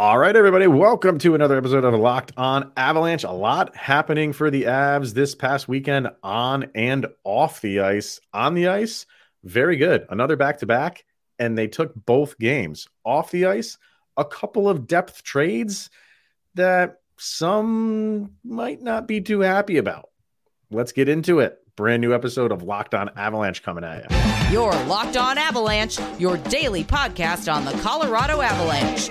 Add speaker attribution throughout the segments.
Speaker 1: All right, everybody, welcome to another episode of Locked On Avalanche. A lot happening for the Avs this past weekend on and off the ice. On the ice, very good. Another back to back, and they took both games. Off the ice, a couple of depth trades that some might not be too happy about. Let's get into it. Brand new episode of Locked On Avalanche coming at you.
Speaker 2: Your Locked On Avalanche, your daily podcast on the Colorado Avalanche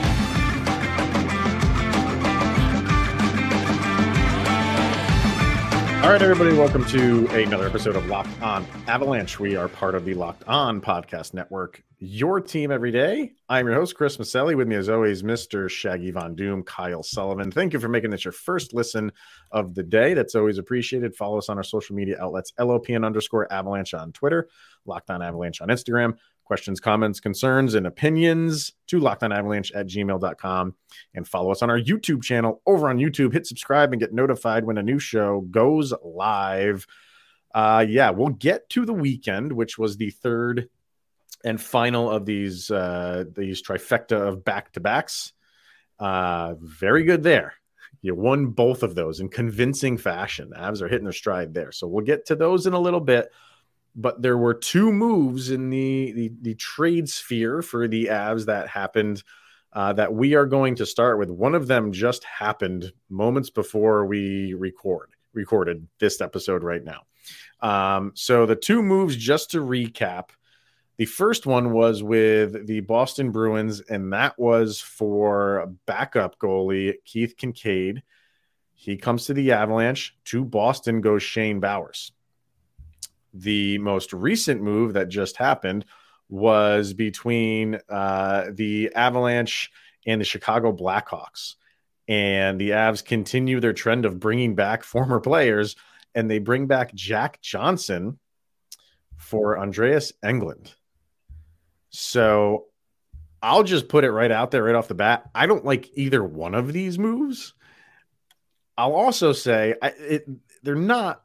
Speaker 1: All right, everybody, welcome to another episode of Locked On Avalanche. We are part of the Locked On Podcast Network, your team every day. I'm your host, Chris Maselli. With me, as always, Mr. Shaggy Von Doom, Kyle Sullivan. Thank you for making this your first listen of the day. That's always appreciated. Follow us on our social media outlets, LOPN underscore Avalanche on Twitter, Locked On Avalanche on Instagram, questions, comments, concerns, and opinions to lockedonavalanche at gmail.com. And follow us on our YouTube channel over on YouTube. Hit subscribe and get notified when a new show goes live. Uh, yeah, we'll get to the weekend, which was the third and final of these uh, these trifecta of back to backs. Uh, very good there. You won both of those in convincing fashion. Avs are hitting their stride there. So we'll get to those in a little bit but there were two moves in the the, the trade sphere for the Avs that happened uh, that we are going to start with. One of them just happened moments before we record recorded this episode right now. Um, so the two moves, just to recap, the first one was with the Boston Bruins, and that was for backup goalie Keith Kinkaid. He comes to the Avalanche. To Boston goes Shane Bowers the most recent move that just happened was between uh, the Avalanche and the Chicago Blackhawks. And the Avs continue their trend of bringing back former players, and they bring back Jack Johnson for Andreas Englund. So I'll just put it right out there, right off the bat. I don't like either one of these moves. I'll also say I, it, they're not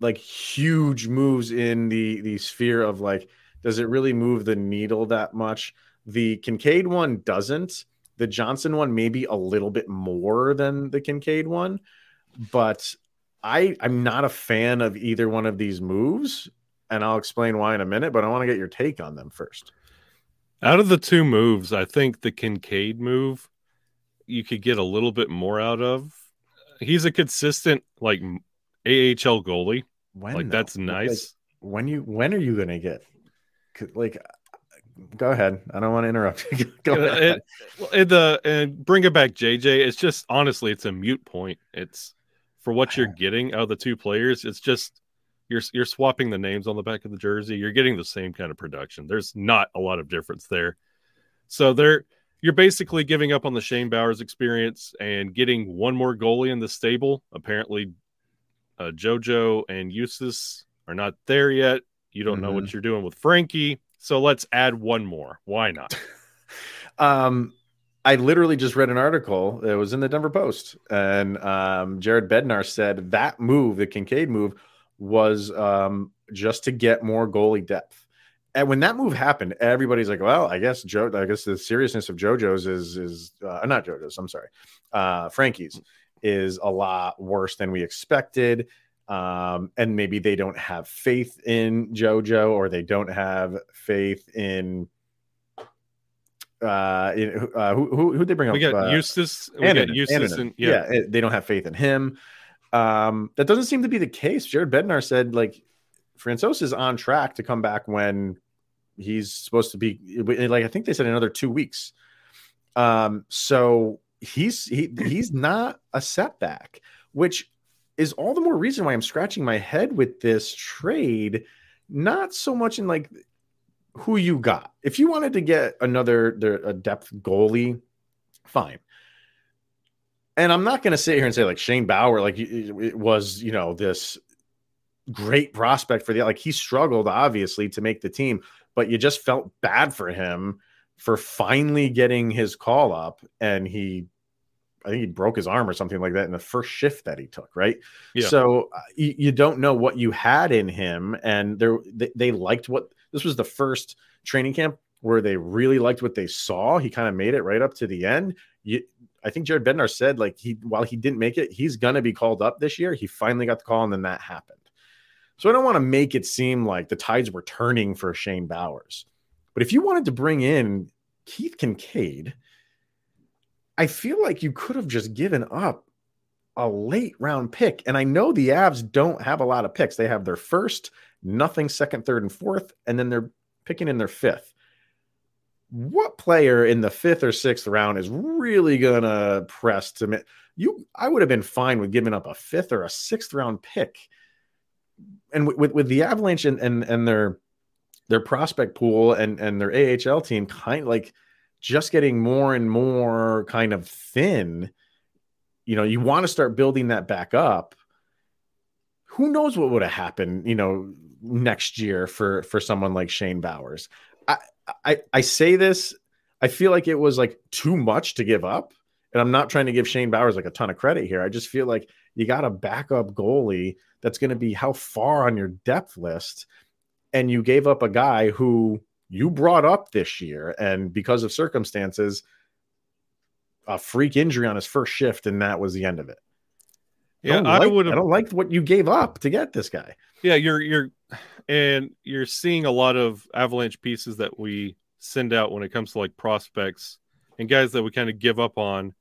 Speaker 1: like huge moves in the the sphere of like does it really move the needle that much? The kinkaid one doesn't. The johnson one maybe a little bit more than the kinkaid one but i i'm not a fan of either one of these moves and i'll explain why in a minute but i want to get your take on them first.
Speaker 3: Out of the two moves i think the kinkaid move you could get a little bit more out of. He's a consistent like AHL goalie. When like though? that's nice.
Speaker 1: Like, when you when are you gonna get like go ahead. I don't want to interrupt you. go
Speaker 3: ahead. It, it, the and bring it back, JJ. It's just honestly, it's a mute point. It's for what you're getting out of the two players. It's just you're you're swapping the names on the back of the jersey. You're getting the same kind of production. There's not a lot of difference there. So they're you're basically giving up on the Shane Bowers experience and getting one more goalie in the stable. Apparently, uh, JoJo and Justus are not there yet. You don't mm-hmm. know what mm-hmm. you're doing with Frankie. So let's add one more. Why not?
Speaker 1: um, I literally just read an article. that was in the Denver Post, and um, Jared Bednar said that move, the Kinkaid move, was um, just to get more goalie depth. And when that move happened, everybody's like, "Well, I guess Joe. I guess the seriousness of JoJo's is is uh, not JoJo's. I'm sorry, uh, Frankie's is a lot worse than we expected. Um, and maybe they don't have faith in JoJo or they don't have faith in uh, in, uh who who who they bring
Speaker 3: we
Speaker 1: up?
Speaker 3: Got
Speaker 1: uh,
Speaker 3: Justus, we got Justus, and,
Speaker 1: yeah. yeah, they don't have faith in him. Um, that doesn't seem to be the case. Jared Bednar said like Francouz is on track to come back when he's supposed to be. Like I think they said another two weeks. Um, so he's he, he's not a setback, which is all the more reason why I'm scratching my head with this trade. Not so much in like who you got. If you wanted to get another a depth goalie, fine. And I'm not going to sit here and say like Shane Bauer, like it was, you know, this great prospect for the like he struggled obviously to make the team, but you just felt bad for him for finally getting his call up and he I think he broke his arm or something like that in the first shift that he took, right? Yeah. So uh, you, you, don't know what you had in him, and they, they liked what this was the first training camp where they really liked what they saw. He kind of made it right up to the end. You, I think Jared Bednar said like he while he didn't make it, he's gonna be called up this year. He finally got the call, and then that happened. So I don't want to make it seem like the tides were turning for Shane Bowers. But if you wanted to bring in Keith Kinkaid, I feel like you could have just given up a late round pick. And I know the Avs don't have a lot of picks. They have their first, nothing, second, third, and fourth, and then they're picking in their fifth. What player in the fifth or sixth round is really gonna press to me? you? I would have been fine with giving up a fifth or a sixth round pick. And with, with, with the Avalanche and, and and their their prospect pool and and their AHL team kind of like just getting more and more kind of thin you know, you want to start building that back up. Who knows what would have happened, you know, next year for for someone like Shane Bowers. I I, I say this, I feel like it was like too much to give up. And I'm not trying to give Shane Bowers like a ton of credit here. I just feel like you got a backup goalie that's going to be how far on your depth list. And you gave up a guy who you brought up this year. And because of circumstances, a freak injury on his first shift, and that was the end of it.
Speaker 3: Yeah,
Speaker 1: I,
Speaker 3: like, would.
Speaker 1: I don't like what you gave up to get this guy.
Speaker 3: Yeah, you're you're, and you're seeing a lot of avalanche pieces that we send out when it comes to like prospects and guys that we kind of give up on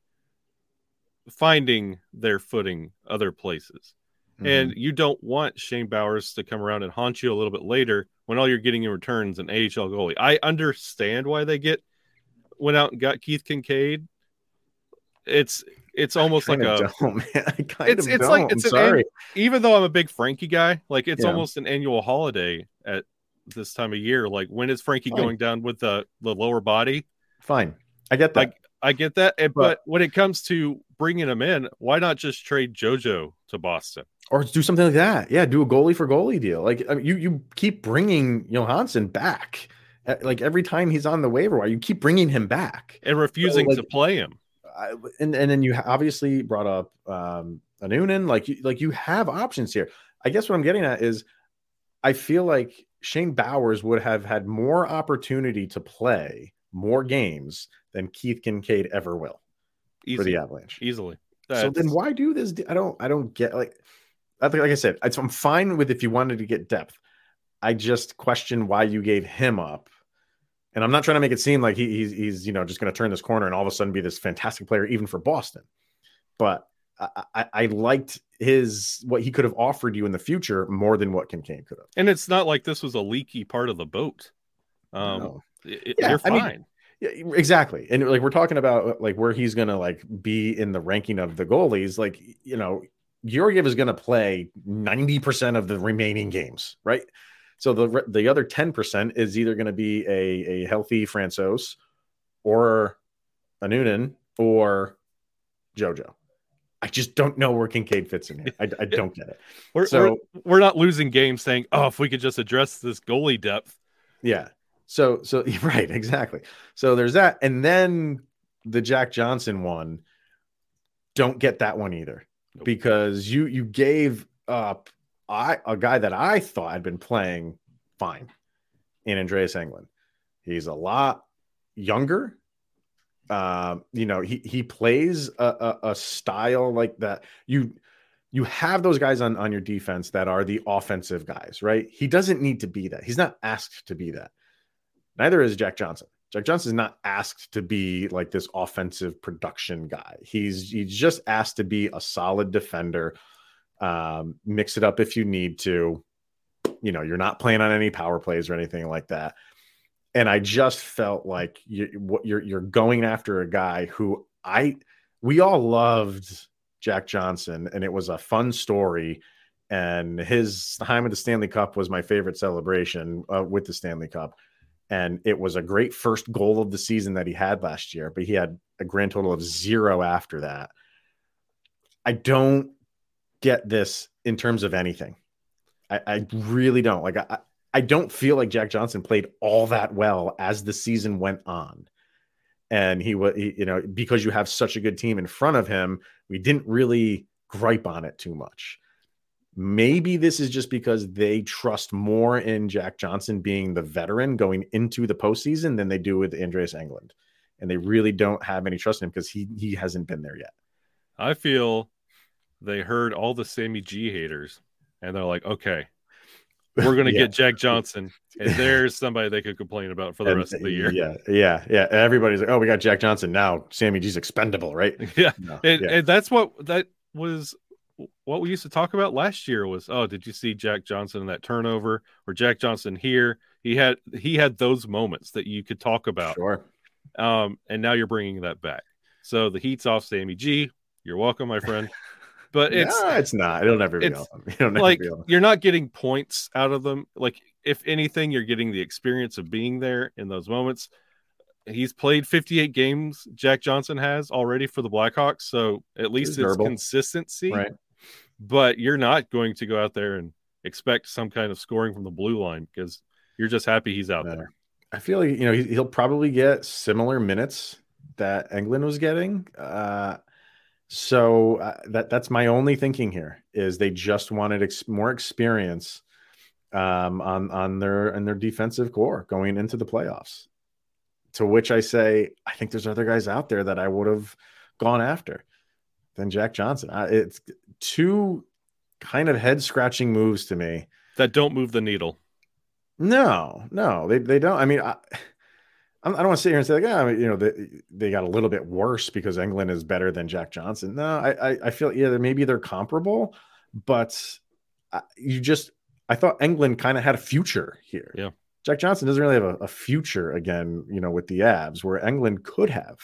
Speaker 3: finding their footing other places. Mm-hmm. And you don't want Shane Bowers to come around and haunt you a little bit later when all you're getting in returns an AHL goalie. I understand why they get went out and got Keith Kinkaid it's it's almost like a
Speaker 1: don't, man. I kind
Speaker 3: it's
Speaker 1: of
Speaker 3: it's
Speaker 1: don't.
Speaker 3: like it's. An, even though I'm a big Frankie guy, like it's
Speaker 1: Yeah.
Speaker 3: almost an annual holiday at this time of year. Like when is Frankie
Speaker 1: Fine.
Speaker 3: going down with the the lower body?
Speaker 1: Fine, I get that.
Speaker 3: Like I get that, and-
Speaker 1: But-
Speaker 3: but when it comes to bringing him in, why not just trade JoJo to Boston?
Speaker 1: Or do something like that. Yeah, do a goalie for goalie deal. Like I mean, you you keep bringing Johansson back. Uh, Like every time he's on the waiver wire, you keep bringing him back.
Speaker 3: And refusing
Speaker 1: like-
Speaker 3: to play him.
Speaker 1: I, and and then you obviously brought up um Annunen. Like you like you have options here. I guess what I'm getting at is I feel like Shane Bowers would have had more opportunity to play more games than Keith Kinkaid ever will
Speaker 3: Easy,
Speaker 1: for the Avalanche.
Speaker 3: easily.
Speaker 1: So then why do this? I don't I don't get like like I said, I'm fine with if you wanted to get depth. I just question why you gave him up. And I'm not trying to make it seem like he, he's he's you know just going to turn this corner and all of a sudden be this fantastic player even for Boston. But I, I, I liked his what he could have offered you in the future more than what Kinkaid could have.
Speaker 3: and it's not like this was a leaky part of the boat. Um,
Speaker 1: No.
Speaker 3: it-
Speaker 1: Yeah,
Speaker 3: you're
Speaker 1: I mean,
Speaker 3: fine.
Speaker 1: Yeah, exactly. And like we're talking about like where he's gonna like be in the ranking of the goalies, like you know, Georgiev is gonna play 90% of the remaining games, right? So the the other 10% is either gonna be a, a healthy Francouz or Annunen or Jojo. I just don't know where Kinkaid fits in here. I, I don't get it.
Speaker 3: We're,
Speaker 1: so-
Speaker 3: we're we're not losing games saying, oh, if we could just address this goalie depth.
Speaker 1: Yeah. So so right, exactly. So there's that, and then the Jack Johnson one. Don't get that one either
Speaker 3: Nope.
Speaker 1: because you you gave up I a guy that I thought had been playing fine in Andreas Englund. He's a lot younger. Um, you know, he he plays a, a, a style like that. You you have those guys on on your defense that are the offensive guys, right? He doesn't need to be that. He's not asked to be that. Neither is Jack Johnson. Jack Johnson is not asked to be like this offensive production guy. He's he's just asked to be a solid defender. Um, mix it up if you need to. You know, you're not playing on any power plays or anything like that. And I just felt like you, what you're you're going after a guy who I we all loved Jack Johnson, and it was a fun story. And his time at the Stanley Cup was my favorite celebration uh, with the Stanley Cup and it was a great first goal of the season that he had last year, but he had a grand total of zero after that. I don't get this in terms of anything. I, I really don't. Like I, I don't feel like Jack Johnson played all that well as the season went on. And he was, you know, because you have such a good team in front of him, we didn't really gripe on it too much. Maybe this is just because they trust more in Jack Johnson being the veteran going into the postseason than they do with Andreas Englund. And they really don't have any trust in him because he he hasn't been there yet.
Speaker 3: I feel they heard all the Sammy G haters and they're like, okay, we're going to yeah. get Jack Johnson, and there's somebody they could complain about for the and, rest of the year.
Speaker 1: Yeah, yeah, yeah. Everybody's like, oh, we got Jack Johnson now. Sammy G's expendable, right?
Speaker 3: Yeah, no, and, yeah. and that's what that was what we used to talk about last year was oh did you see jack johnson in that turnover or jack johnson here? He had he had those moments that you could talk about.
Speaker 1: Sure.
Speaker 3: Um and now you're bringing that back. So the heat's off sammy g. You're welcome my friend. But it's
Speaker 1: no, it's not. It'll never be awesome.
Speaker 3: it'll never like be you're not getting points out of them. Like if anything you're getting the experience of being there in those moments. He's played 58 games jack johnson has already for the blackhawks so at least it's, it's consistency.
Speaker 1: Right
Speaker 3: but you're not going to go out there and expect some kind of scoring from the blue line because you're just happy he's out there.
Speaker 1: I feel like you know he'll probably get similar minutes that Englund was getting. Uh, so uh, that that's my only thinking here is they just wanted ex- more experience um, on on their and their defensive core going into the playoffs. To which I say, I think there's other guys out there that I would have gone after than Jack Johnson. it's two kind of head scratching moves to me
Speaker 3: that don't move the needle.
Speaker 1: No, no, they, they don't. I mean, I, I don't want to sit here and say like, yeah, you know, they, they got a little bit worse because Englund is better than Jack Johnson. No, I, I, I feel yeah, maybe they're comparable, but uh, you just, I thought Englund kind of had a future here.
Speaker 3: Yeah.
Speaker 1: Jack Johnson doesn't really have a, a future again, you know, with the Avs where Englund could have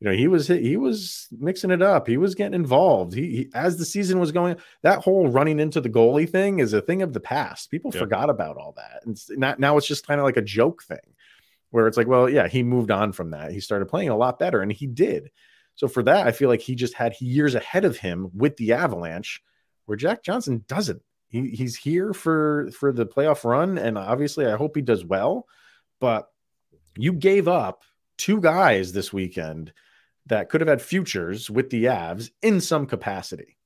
Speaker 1: you know he was he was mixing it up. He was getting involved. He, he, as the season was going that whole running into the goalie thing is a thing of the past. People yep. forgot about all that. And not, now it's just kind of like a joke thing where it's like well yeah he moved on from that. He started playing a lot better and he did. So for that i feel like he just had years ahead of him with the avalanche where jack johnson doesn't. He, he's here for for the playoff run and obviously i hope he does well. But you gave up two guys this weekend that could have had futures with the Avs in some capacity.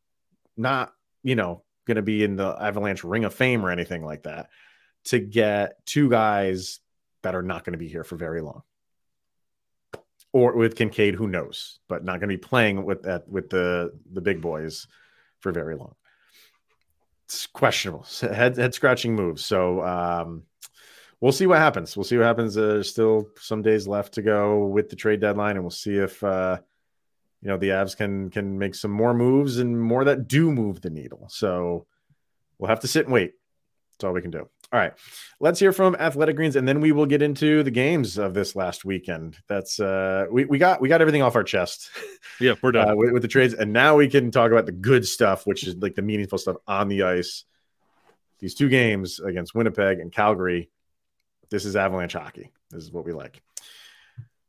Speaker 1: Not, you know, going to be in the Avalanche Ring of Fame or anything like that to get two guys that are not going to be here for very long. Or with Kinkaid, who knows, but not going to be playing with that with the the big boys for very long. It's questionable head head scratching moves. So um, we'll see what happens. We'll see what happens. There's still some days left to go with the trade deadline, and we'll see if uh, you know the Avs can can make some more moves and more that do move the needle. So we'll have to sit and wait. That's all we can do. All right, let's hear from Athletic Greens, and then we will get into the games of this last weekend. That's uh, we we got we got everything off our chest.
Speaker 3: Yeah, we're done
Speaker 1: uh, with, with the trades, and now we can talk about the good stuff, which is like the meaningful stuff on the ice. These two games against Winnipeg and Calgary this is Avalanche hockey. This is what we like.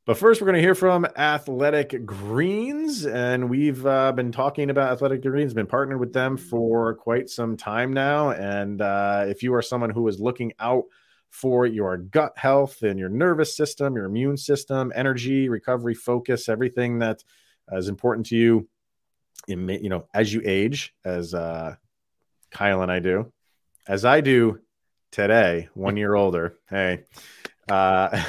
Speaker 1: But first, we're going to hear from Athletic Greens, and we've uh, been talking about Athletic Greens. Been partnered with them for quite some time now, and uh, if you are someone who is looking out for your gut health and your nervous system, your immune system, energy, recovery, focus, everything that is important to you, in, you know, as you age, as uh, Kyle and I do, as I do today, one year older. Hey, uh,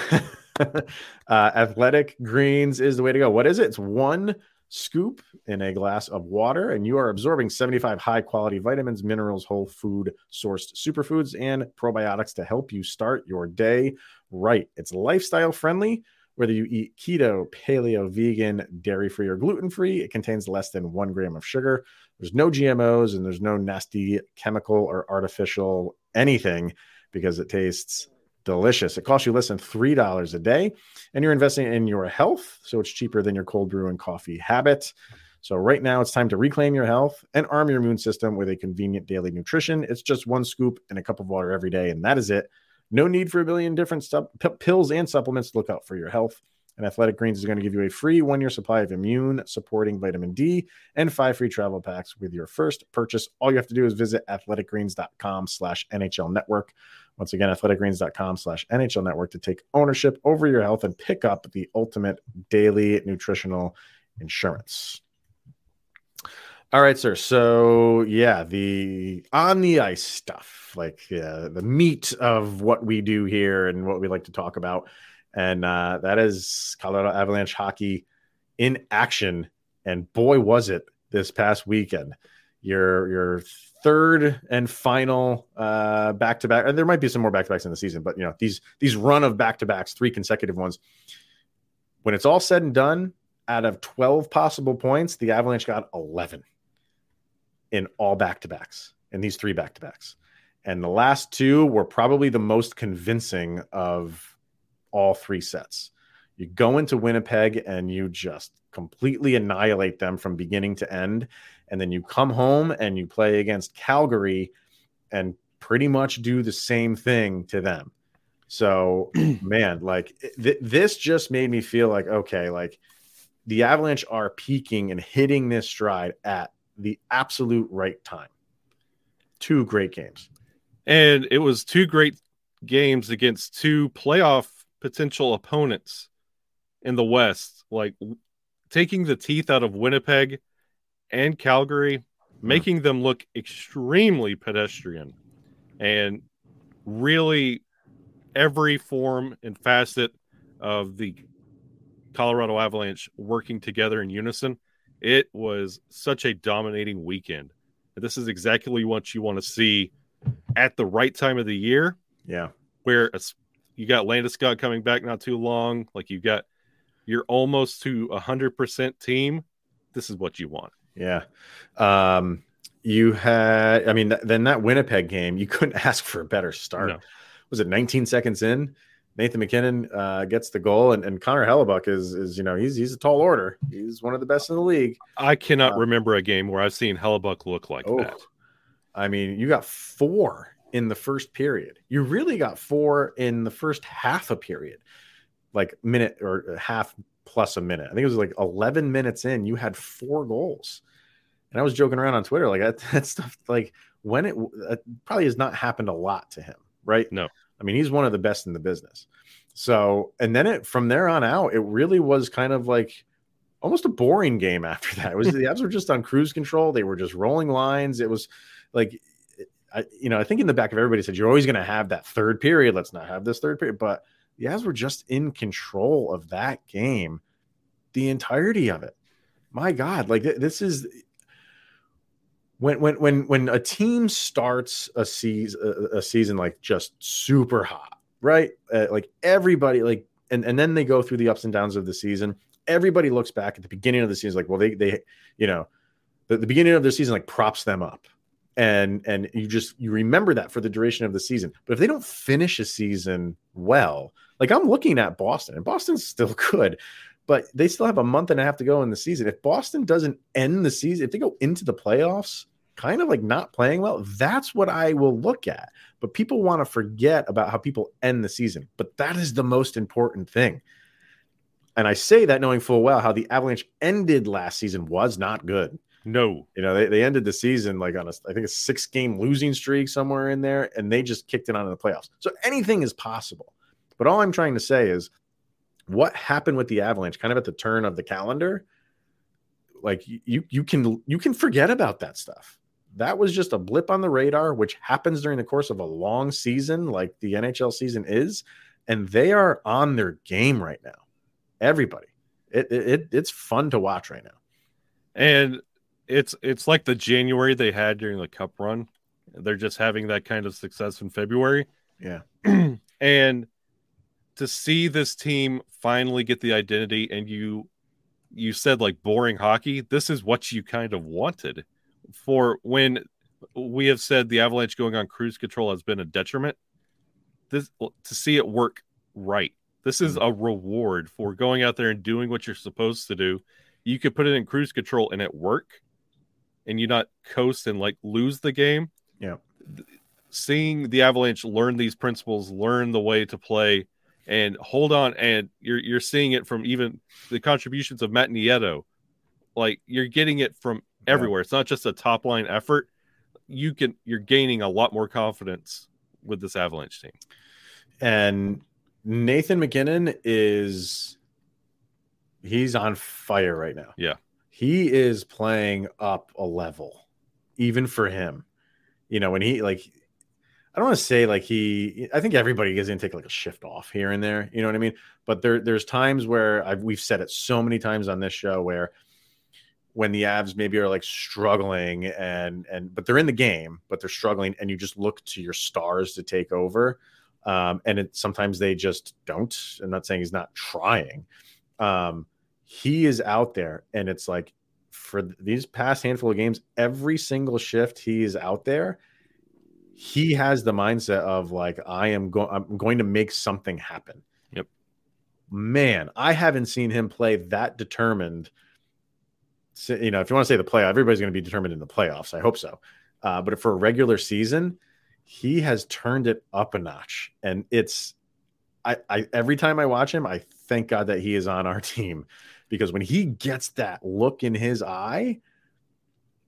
Speaker 1: uh, athletic greens is the way to go. What is it? It's one scoop in a glass of water, and you are absorbing 75 high quality vitamins, minerals, whole food sourced superfoods, and probiotics to help you start your day right. It's lifestyle friendly. Whether you eat keto, paleo, vegan, dairy free, or gluten free, it contains less than one gram of sugar. There's no GMOs and there's no nasty chemical or artificial anything because it tastes delicious. It costs you less than $3 a day, and you're investing in your health. So it's cheaper than your cold brew and coffee habit. So right now it's time to reclaim your health and arm your immune system with a convenient daily nutrition. It's just one scoop and a cup of water every day, and that is it. No need for a billion different stuff, p- pills and supplements look out for your health. And Athletic Greens is going to give you a free one year supply of immune supporting vitamin D and five free travel packs with your first purchase. All you have to do is visit athleticgreens.com slash NHL network. Once again, athleticgreens.com slash NHL network to take ownership over your health and pick up the ultimate daily nutritional insurance. All right, sir. So yeah, the on the ice stuff, like yeah, the meat of what we do here and what we like to talk about, and uh, that is Colorado Avalanche hockey in action. And boy, was it this past weekend! Your your third and final back to back. And there might be some more back to backs in the season, but you know these these run of back to backs, three consecutive ones. When it's all said and done, out of twelve possible points, the Avalanche got eleven in all back to backs in these three back to backs. And the last two were probably the most convincing of all three sets. You go into Winnipeg and you just completely annihilate them from beginning to end. And then you come home and you play against Calgary and pretty much do the same thing to them. So, man, like th- this just made me feel like, okay, like the Avalanche are peaking and hitting this stride at the absolute right time. Two great games.
Speaker 3: And it was two great games against two playoff potential opponents in the West, like taking the teeth out of Winnipeg and Calgary, making them look extremely pedestrian and really every form and facet of the Colorado Avalanche working together in unison it was such a dominating weekend. This is exactly what you want to see at the right time of the year.
Speaker 1: Yeah.
Speaker 3: Where you got Landis Landeskog coming back not too long. Like you got, you're almost to a hundred percent team. This is what you want.
Speaker 1: Yeah. Um, you had, I mean, th- then that Winnipeg game, you couldn't ask for a better start. No. Was it 19 seconds in? Nathan MacKinnon uh, gets the goal, and, and Connor Hellebuyck is is you know he's he's a tall order. He's one of the best in the league.
Speaker 3: I cannot uh, remember a game where I've seen Hellebuyck look like oh, that.
Speaker 1: I mean, you got four in the first period. You really got four in the first half a period, like minute or half plus a minute. I think it was like eleven minutes in. You had four goals, and I was joking around on Twitter like that, that stuff. Like when it probably has not happened a lot to him, right?
Speaker 3: No
Speaker 1: I mean, he's one of the best in the business. So, and then it from there on out, it really was kind of like almost a boring game after that. It was the Avs were just on cruise control. They were just rolling lines. It was like, You know, I think in the back of everybody said you're always going to have that third period. Let's not have this third period. But the Avs were just in control of that game, the entirety of it. My God, like this is when when when when a team starts a season a season like just super hot, right? Uh, like everybody like and and then they go through the ups and downs of the season. Everybody looks back at the beginning of the season like, well, they they you know, the, the beginning of the season like props them up. And and you just you remember that for the duration of the season. But if they don't finish a season well, like I'm looking at Boston, and Boston's still good, but they still have a month and a half to go in the season. If Boston doesn't end the season, if they go into the playoffs kind of like not playing well, that's what I will look at. But people want to forget about how people end the season. But that is the most important thing. And I say that knowing full well how the Avalanche ended last season was not good.
Speaker 3: No.
Speaker 1: You know, they, they ended the season like on a, I think a six game losing streak somewhere in there, and they just kicked it on in the playoffs. So anything is possible. But all I'm trying to say is what happened with the Avalanche kind of at the turn of the calendar like you you can you can forget about that stuff that was just a blip on the radar which happens during the course of a long season like the nhl season is and they are on their game right now everybody it, it it's fun to watch right now
Speaker 3: and it's it's like the january they had during the cup run. They're just having that kind of success in february.
Speaker 1: Yeah.
Speaker 3: And to see this team finally get the identity and you you said like boring hockey this is what you kind of wanted for when we have said the avalanche going on cruise control has been a detriment. This to see it work right. This is mm-hmm. a reward for going out there and doing what you're supposed to do. You could put it in cruise control and it work and you not coast and like lose the game
Speaker 1: yeah.
Speaker 3: seeing the avalanche learn these principles learn the way to play and hold on and you're you're seeing it from even the contributions of Matt Nieto. Like you're getting it from everywhere. It's not just a top line effort. You can you're gaining a lot more confidence with this avalanche team.
Speaker 1: And Nathan MacKinnon is he's on fire right now.
Speaker 3: Yeah
Speaker 1: he is playing up a level, even for him. You know, when he like, I don't want to say like he. I think everybody is going to take like a shift off here and there. You know what I mean? But there, there's times where I've we've said it so many times on this show where when the Avs maybe are like struggling and and but they're in the game, but they're struggling, and you just look to your stars to take over. Um, and it, sometimes they just don't. I'm not saying he's not trying. Um, he is out there, and it's like for these past handful of games, every single shift he is out there, he has the mindset of like I am going, I'm going to make something happen.
Speaker 3: Yep.
Speaker 1: Man, I haven't seen him play that determined you know, if you want to say the playoff, everybody's going to be determined in the playoffs. I hope so. Uh, but for a regular season, he has turned it up a notch, and it's I, I every time I watch him, I thank God that he is on our team because when he gets that look in his eye,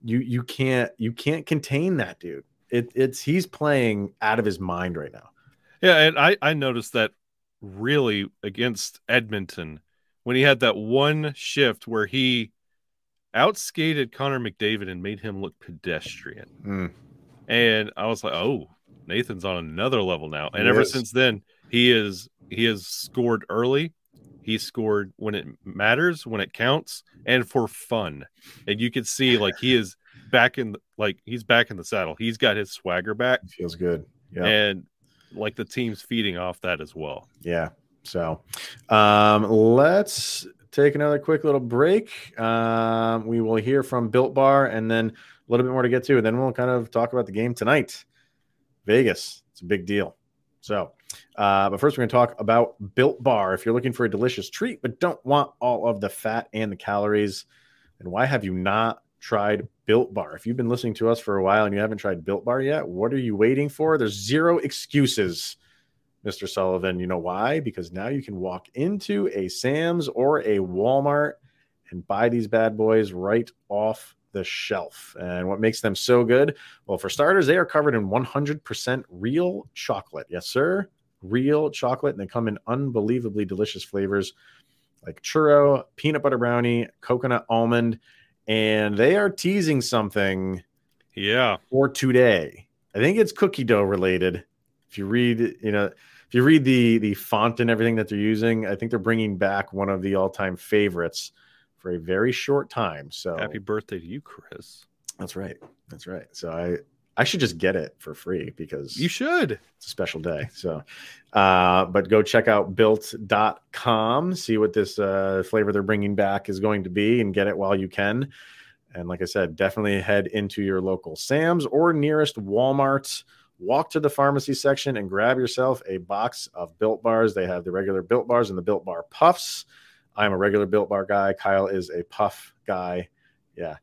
Speaker 1: you you can't you can't contain that dude. It, it's he's playing out of his mind right now.
Speaker 3: Yeah, and I I noticed that really against Edmonton when he had that one shift where he outskated Connor McDavid and made him look pedestrian.
Speaker 1: Mm.
Speaker 3: And I was like, oh, Nathan's on another level now. And ever since then, he is he has scored early. He scored when it matters, when it counts, and for fun. And you can see like he is back in like he's back in the saddle. He's got his swagger back.
Speaker 1: Feels good.
Speaker 3: Yeah. And like the team's feeding off that as well.
Speaker 1: Yeah. So um let's take another quick little break. Um, we will hear from Built Bar and then a little bit more to get to, and then we'll kind of talk about the game tonight. Vegas, it's a big deal. So, uh, but first, we're going to talk about Built Bar. If you're looking for a delicious treat but don't want all of the fat and the calories, then why have you not tried Built Bar? If you've been listening to us for a while and you haven't tried Built Bar yet, what are you waiting for? There's zero excuses Mr. Sullivan. You know why? Because now you can walk into a Sam's or a Walmart and buy these bad boys right off the shelf. And what makes them so good? Well, for starters, they are covered in 100% real chocolate. Yes, sir. Real chocolate. And they come in unbelievably delicious flavors like churro, peanut butter brownie, coconut almond. And they are teasing something.
Speaker 3: Yeah.
Speaker 1: For today. I think it's cookie dough related. If you read, you know, if you read the the font and everything that they're using, I think they're bringing back one of the all time favorites for a very short time. So
Speaker 3: happy birthday to you, Chris.
Speaker 1: That's right. That's right. So I I should just get it for free because
Speaker 3: you should.
Speaker 1: It's a special day. So, uh, but go check out built.com, see what this uh, flavor they're bringing back is going to be, and get it while you can. And like I said, definitely head into your local Sam's or nearest Walmart walk to the pharmacy section and grab yourself a box of built bars. They have the regular built bars and the built bar puffs. I'm a regular built bar guy. Kyle is a puff guy. Yeah.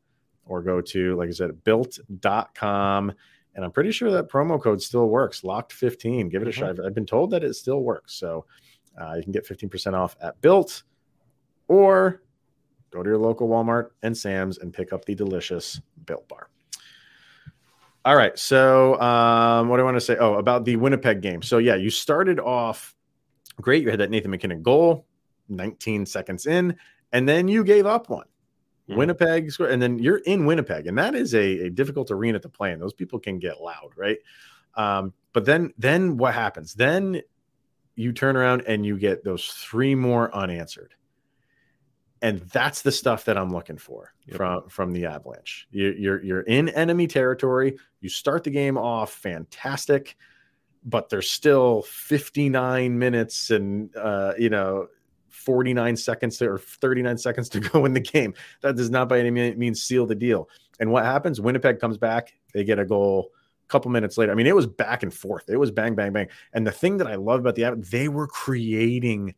Speaker 1: Or go to, like I said, built.com. And I'm pretty sure that promo code still works. Locked 15. Give it a mm-hmm. shot. I've been told that it still works. So uh, you can get 15% off at built or go to your local Walmart and Sam's and pick up the delicious built bar. All right. So, um, what do I want to say? Oh, about the Winnipeg game. So, yeah, you started off great. You had that Nathan MacKinnon goal, 19 seconds in, and then you gave up one. Mm-hmm. Winnipeg and then you're in Winnipeg, and that is a, a, difficult arena to play in. Those people can get loud, right? Um, but then, then what happens? Then you turn around and you get those three more unanswered and that's the stuff that I'm looking for yep. from from the Avalanche. You're, you're you're in enemy territory. You start the game off fantastic, but there's still 59 minutes and uh, you know 49 seconds to, or 39 seconds to go in the game. That does not by any means seal the deal. And what happens? Winnipeg comes back. They get a goal. A couple minutes later, I mean, it was back and forth. It was bang, bang, bang. And the thing that I love about the they were creating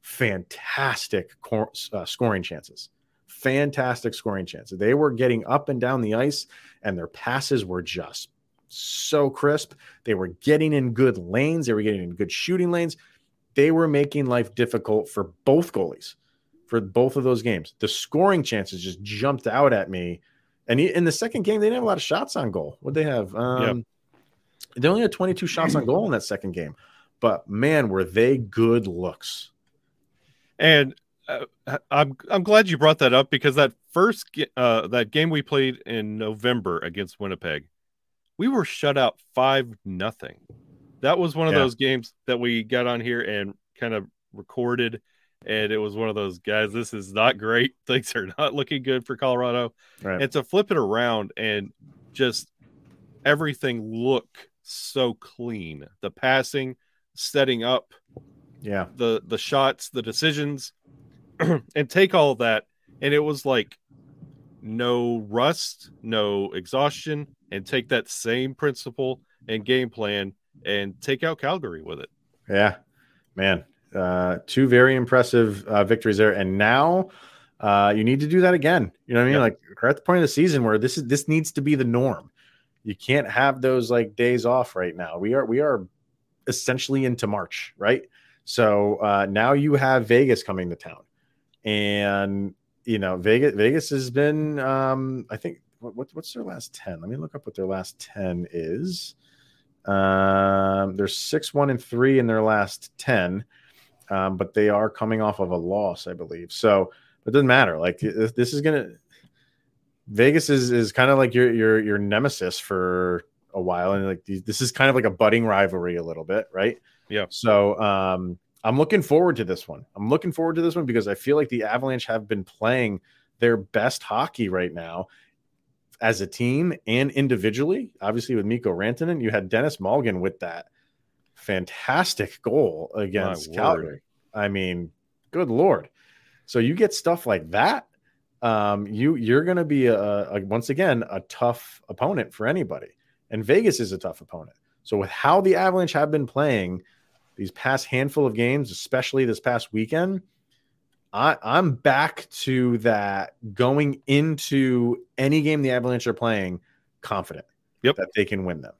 Speaker 1: fantastic cor- uh, scoring chances. Fantastic scoring chances. They were getting up and down the ice, and their passes were just so crisp. They were getting in good lanes. They were getting in good shooting lanes. They were making life difficult for both goalies for both of those games. The scoring chances just jumped out at me. And in the second game, they didn't have a lot of shots on goal. What they have? Um, yep. They only had 22 shots on goal in that second game. But man, were they good looks.
Speaker 3: And uh, I'm I'm glad you brought that up because that first uh, that game we played in November against Winnipeg, we were shut out five nothing. That was one of
Speaker 1: Yeah.
Speaker 3: those games that we got on here and kind of recorded, and it was one of those guys. This is not great. Things are not looking good for Colorado.
Speaker 1: Right.
Speaker 3: And to flip it around and just everything look so clean, the passing, setting up,
Speaker 1: yeah.
Speaker 3: the the shots, the decisions, and take all that, and it was like no rust, no exhaustion, and take that same principle and game plan and take out Calgary with it.
Speaker 1: Yeah, man. Uh, two very impressive uh, victories there, and now uh, you need to do that again. You know what I mean?
Speaker 3: Yeah.
Speaker 1: Like we're at the point of the season where this is this needs to be the norm. You can't have those like days off right now. We are we are essentially into March, right? So uh, now you have Vegas coming to town, and you know Vegas Vegas has been um, I think what, what what's their last ten? Let me look up what their last ten is. Um, they're six, one, and three in their last ten, um, but they are coming off of a loss, I believe. So it doesn't matter. Like this, is gonna Vegas is is kind of like your your your nemesis for a while, and like this is kind of like a budding rivalry a little bit, right?
Speaker 3: Yeah.
Speaker 1: So um, I'm looking forward to this one. I'm looking forward to this one because I feel like the Avalanche have been playing their best hockey right now as a team and individually. Obviously, with Mikko Rantanen, you had Denis Malgin with that fantastic goal against. Calgary. I mean, good lord. So you get stuff like that. Um, you you're going to be a, a once again a tough opponent for anybody, and Vegas is a tough opponent. So with how the Avalanche have been playing these past handful of games, especially this past weekend, I, I'm back to that going into any game the Avalanche are playing, confident
Speaker 3: Yep.
Speaker 1: that they can win them.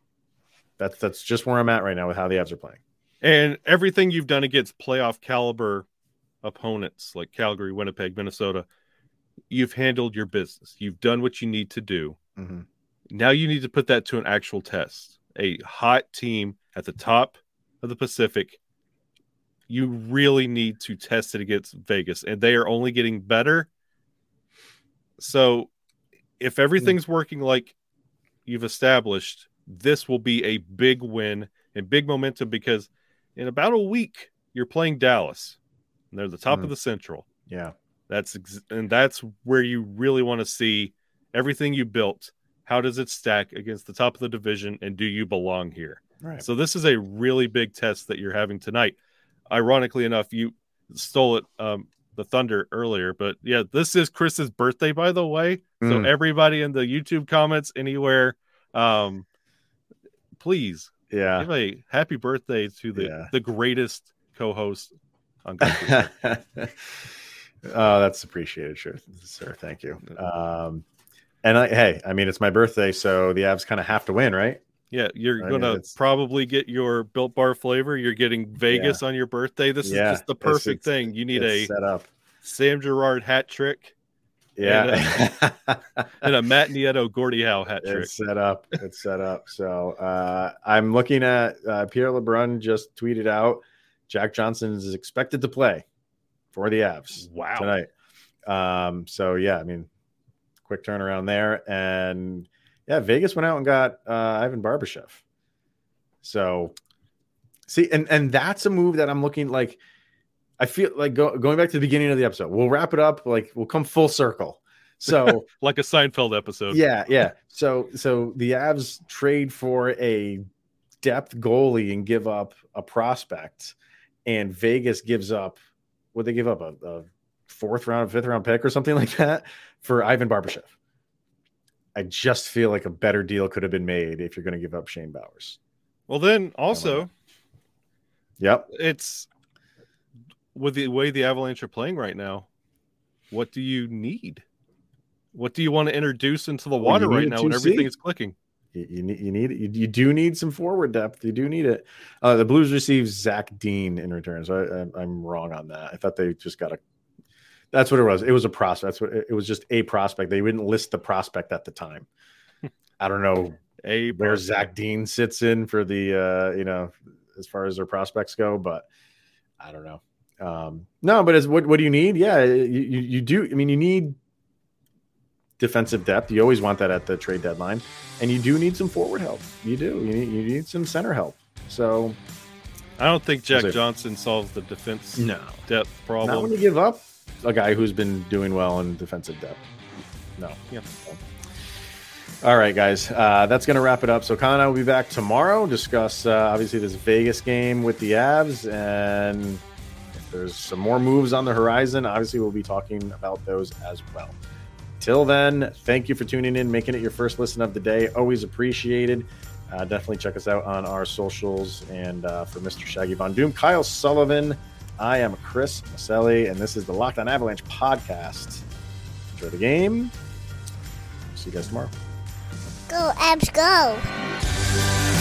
Speaker 1: That's that's just where I'm at right now with how the Avs are playing.
Speaker 3: And everything you've done against playoff caliber opponents like Calgary, Winnipeg, Minnesota, you've handled your business. You've done what you need to do.
Speaker 1: Mhm.
Speaker 3: Now you need to put that to an actual test. A hot team at the top of the Pacific, you really need to test it against Vegas, and they are only getting better. So, if everything's working like you've established, this will be a big win and big momentum because in about a week you're playing Dallas, and they're the top
Speaker 1: Mm.
Speaker 3: of the Central.
Speaker 1: Yeah.
Speaker 3: That's ex- and that's where you really want to see everything you built. How does it stack against the top of the division, and do you belong here?
Speaker 1: Right.
Speaker 3: So this is a really big test that you're having tonight. Ironically enough, you stole it um, the thunder earlier, but yeah, this is Chris's birthday, by the way. So
Speaker 1: Mm.
Speaker 3: everybody in the YouTube comments anywhere, um, please
Speaker 1: yeah.
Speaker 3: give a happy birthday to the
Speaker 1: Yeah.
Speaker 3: the greatest co-host on
Speaker 1: oh, that's appreciated, sure, sir. Thank you. Um, and I, hey, I mean, it's my birthday, so the Avs kind of have to win, right?
Speaker 3: Yeah, you're
Speaker 1: I
Speaker 3: gonna probably get your built bar flavor. You're getting Vegas on your birthday. This
Speaker 1: Yeah,
Speaker 3: is just the perfect
Speaker 1: it's-
Speaker 3: thing. You need a
Speaker 1: set up.
Speaker 3: Sam Girard hat trick
Speaker 1: Yeah,
Speaker 3: and a Matt Nieto Gordie Howe hat trick.
Speaker 1: it's set up. It's set up. So uh, I'm looking at uh, Pierre LeBrun just tweeted out Jack Johnson is expected to play for the Avs
Speaker 3: Wow.
Speaker 1: tonight. Um, so yeah, I mean, quick turnaround there, and yeah, Vegas went out and got uh, Ivan Barbashev. So see, and and that's a move that I'm looking like. I feel like go, going back to the beginning of the episode. We'll wrap it up. Like we'll come full circle. So
Speaker 3: Like a Seinfeld episode.
Speaker 1: yeah, yeah. So so the Avs trade for a depth goalie and give up a prospect, and Vegas gives up what they give up a, a fourth round, fifth round pick or something like that for Ivan Barbashev. I just feel like a better deal could have been made if you're going to give up Shane Bowers.
Speaker 3: Well, then also
Speaker 1: Yep.
Speaker 3: it's with the way the Avalanche are playing right now. What do you need? What do you want to introduce into the water
Speaker 1: you
Speaker 3: right now when everything is clicking?
Speaker 1: You, you need you need you, you do need some forward depth. You do need it. Uh, the Blues received Zach Dean in return, so I, I, I'm wrong on that. I thought they just got a. That's what it was. It was a prospect. That's what it was. Just a prospect. They didn't list the prospect at the time. I don't know
Speaker 3: A
Speaker 1: where
Speaker 3: prospect.
Speaker 1: Zach Dean sits in for the uh, you know as far as their prospects go, but I don't know. Um, no, but as what what do you need? Yeah, you, you you do. I mean, you need defensive depth. You always want that at the trade deadline, and you do need some forward help. You do. You need, you need some center help. So
Speaker 3: I don't think Jack Johnson solves the defense
Speaker 1: no,
Speaker 3: depth
Speaker 1: not when
Speaker 3: problem.
Speaker 1: you give up a guy who's been doing well in defensive depth. No.
Speaker 3: Yeah.
Speaker 1: All right, guys. Uh, that's going to wrap it up. So, Con and I will be back tomorrow. Discuss uh, obviously this Vegas game with the Avs, and if there's some more moves on the horizon, obviously we'll be talking about those as well. Till then, thank you for tuning in, making it your first listen of the day. Always appreciated. Uh, definitely check us out on our socials. And uh, for Mr. Shaggy Von Doom, Kyle Sullivan, I am Chris Maselli, and this is the Locked On Avalanche podcast. Enjoy the game. See you guys tomorrow.
Speaker 4: Go, Avs, go.